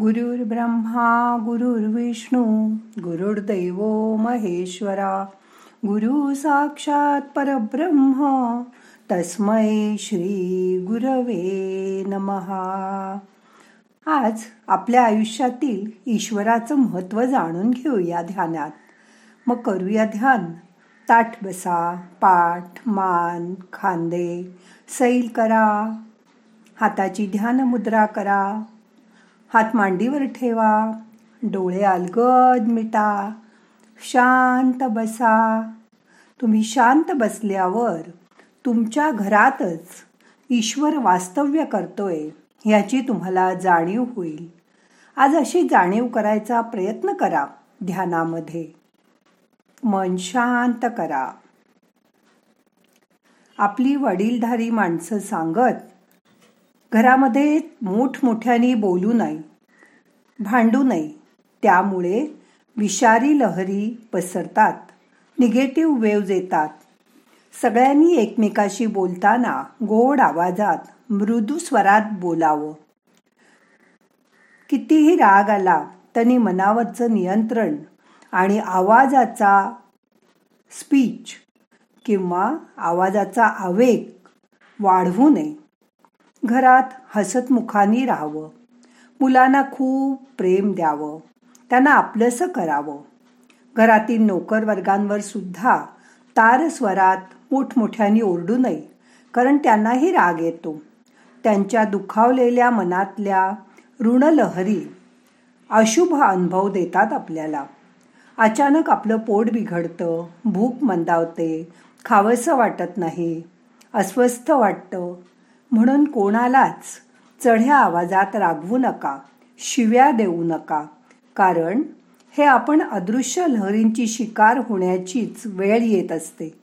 गुरुर्ब्रह्मा गुरुर्विष्णू गुरुर्दैव महेश्वरा गुरु साक्षात परब्रह्म तस्मै श्री गुरवे नमहा आज आपल्या आयुष्यातील ईश्वराचं महत्त्व जाणून घेऊया ध्यानात. मग करूया ध्यान. ताठ बसा पाठ मान खांदे सैल करा. हाताची ध्यान मुद्रा करा. हात मांडीवर ठेवा डोळे अलगद मिटा शांत बसा. तुम्ही शांत बसल्यावर तुमच्या घरातच ईश्वर वास्तव्य करतोय ह्याची तुम्हाला जाणीव होईल. आज अशी जाणीव करायचा प्रयत्न करा ध्यानामध्ये. मन शांत करा. आपली वडीलधारी माणसं सांगत घरामध्ये मोठमोठ्याने बोलू नये भांडू नये त्यामुळे विषारी लहरी पसरतात निगेटिव्ह वेव्ज येतात. सगळ्यांनी एकमेकाशी बोलताना गोड आवाजात मृदू स्वरात बोलावं. कितीही राग आला तरी मनावरचं नियंत्रण आणि आवाजाचा स्पीच किंवा आवाजाचा आवेग वाढवू नये. घरात हसतमुखानी राहावं. मुलांना खूप प्रेम द्यावं. त्यांना आपलंसं करावं. घरातील नोकर वर्गांवर सुद्धा तारस्वरात मोठमोठ्याने ओरडू नये कारण त्यांनाही राग येतो. त्यांच्या दुखावलेल्या मनातल्या ऋणलहरी अशुभ अनुभव देतात आपल्याला. अचानक आपलं पोट बिघडतं भूक मंदावते खावंसं वाटत नाही अस्वस्थ वाटतं म्हणून कोणालाच चढ्या आवाजात रागवू नका शिव्या देऊ नका. कारण हे आपण अदृश्य लहरींची शिकार होण्याचीच वेळ येत असते.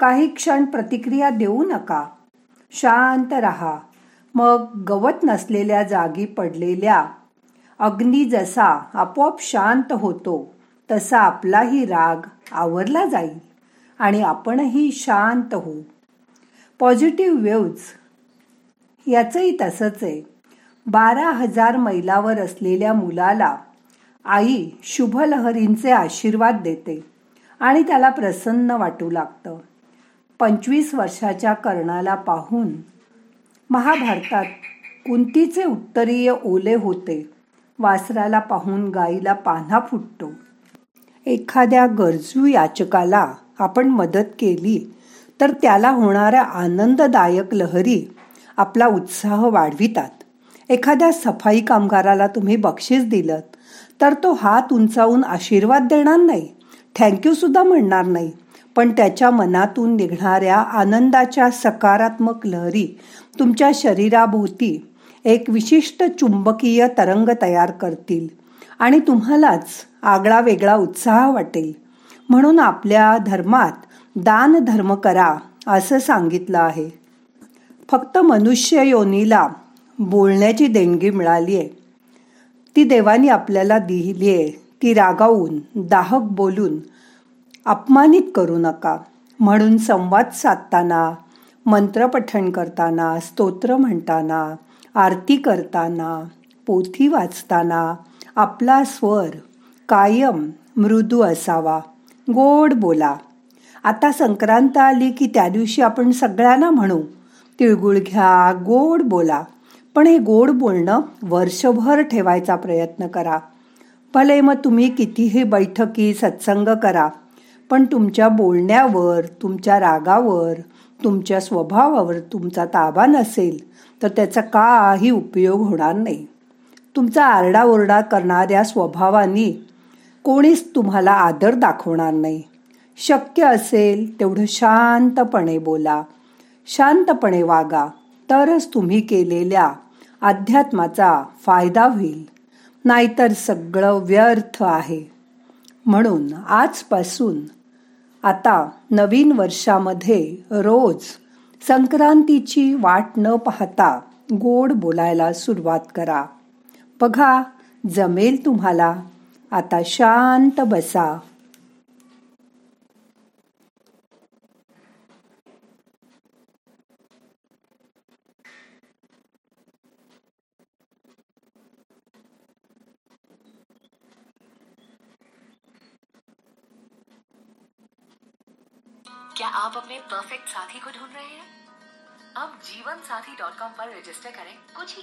काही क्षण प्रतिक्रिया देऊ नका. शांत रहा. मग गवत नसलेल्या जागी पडलेल्या अग्नी जसा आपोआप शांत होतो तसा आपलाही राग आवरला जाईल आणि आपणही शांत होऊ. पॉझिटिव्ह वेव्ज याचंही तसंच आहे. बारा हजार मैलावर असलेल्या मुलाला आई शुभलहरींचे आशीर्वाद देते आणि त्याला प्रसन्न वाटू लागतं. पंचवीस वर्षाच्या कर्णाला पाहून महाभारतात कुंतीचे उत्तरीय ओले होते. वासराला पाहून गाईला पान्हा फुटतो. एखाद्या गरजू याचकाला आपण मदत केली तर त्याला होणाऱ्या आनंददायक लहरी आपला उत्साह वाढवितात. एखाद्या सफाई कामगाराला तुम्ही बक्षीस दिलं तर तो हात उंचावून आशीर्वाद देणार नाही थँक्यू सुद्धा म्हणणार नाही. पण त्याच्या मनातून निघणाऱ्या आनंदाच्या सकारात्मक लहरी तुमच्या शरीराभोवती एक विशिष्ट चुंबकीय तरंग तयार करतील आणि तुम्हालाच आगळा वेगळा उत्साह वाटेल. म्हणून आपल्या धर्मात दान धर्म करा असं सांगितलं आहे. फक्त मनुष्य योनीला बोलण्याची देणगी मिळाली आहे ती देवानी आपल्याला दिली आहे ती रागावून दाहक बोलून अपमानित करू नका. म्हणून संवाद साधताना मंत्रपठण करताना स्तोत्र म्हणताना आरती करताना पोथी वाचताना आपला स्वर कायम मृदू असावा. गोड बोला. आता संक्रांत आली की त्या दिवशी आपण सगळ्यांना म्हणू तिळगुळ घ्या गोड बोला. पण हे गोड बोलणं वर्षभर ठेवायचा प्रयत्न करा. भले मग तुम्ही कितीही बैठकी सत्संग करा पण तुमच्या बोलण्यावर तुमच्या रागावर तुमच्या स्वभावावर तुमचा ताबा नसेल तर त्याचा काही उपयोग होणार नाही. तुमचा आरडाओरडा करणाऱ्या स्वभावानी कोणीच तुम्हाला आदर दाखवणार नाही. शक्य असेल तेवढं शांतपणे बोला. शांतपणे वागा. तरच तुम्ही केलेल्या अध्यात्माचा फायदा होईल. नाहीतर सगळं व्यर्थ आहे. म्हणून आजपासून आता नवीन वर्षामध्ये रोज संक्रांतीची वाट न पाहता गोड बोलायला सुरुवात करा. बघा जमेल तुम्हाला. आता शांत बसा. क्या आप अपने परफेक्ट साथी को ढूंढ रहे हैं? अब जीवन साथी डॉट कॉम पर रजिस्टर करें कुछ ही।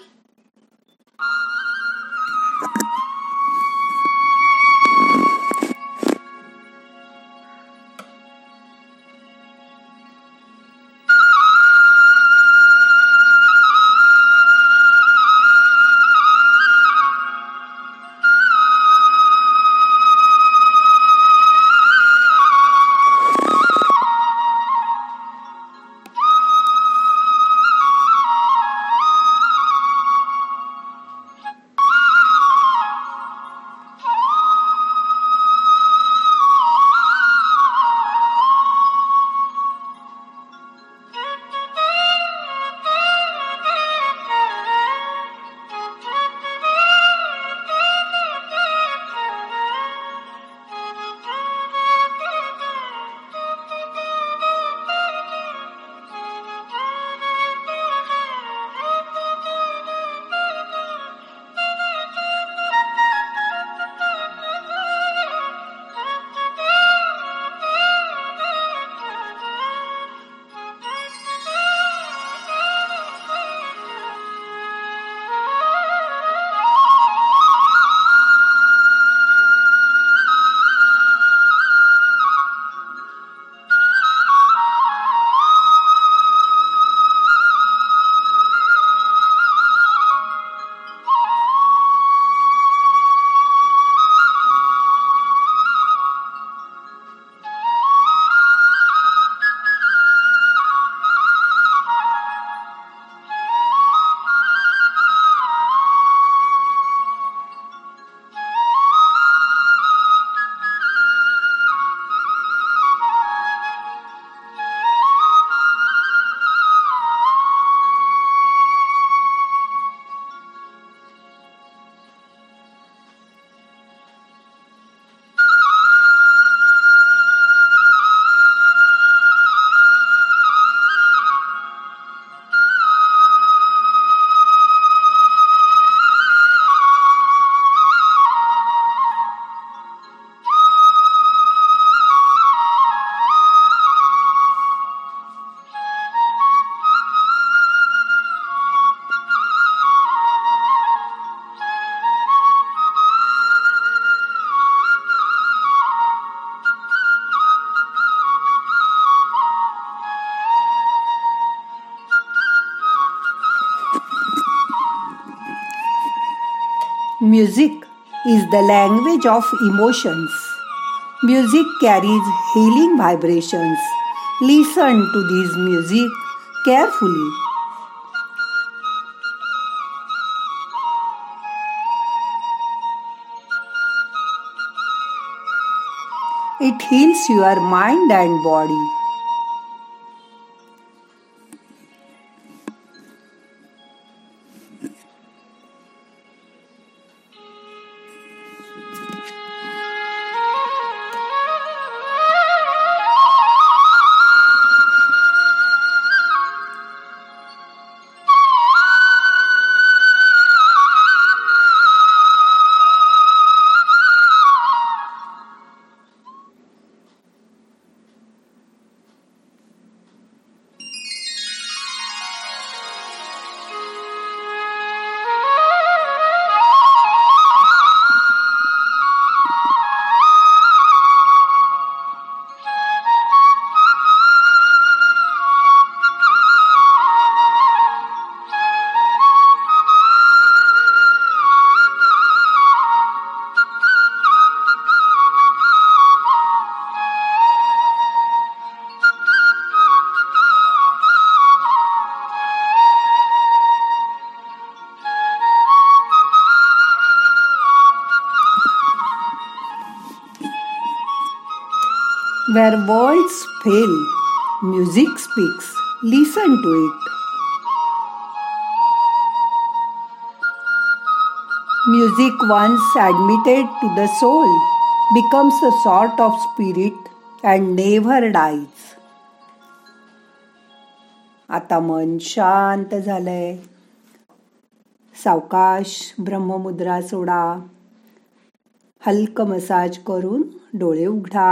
Music is the language of emotions. Music carries healing vibrations. Listen to this music carefully. It heals your mind and body. Where words fail, music speaks. Listen to it. Music, once admitted to the soul, becomes a sort of spirit and never dies. आता मन शांत झालंय सावकाश ब्रह्ममुद्रा सोडा हलक massage करून डोळे उघडा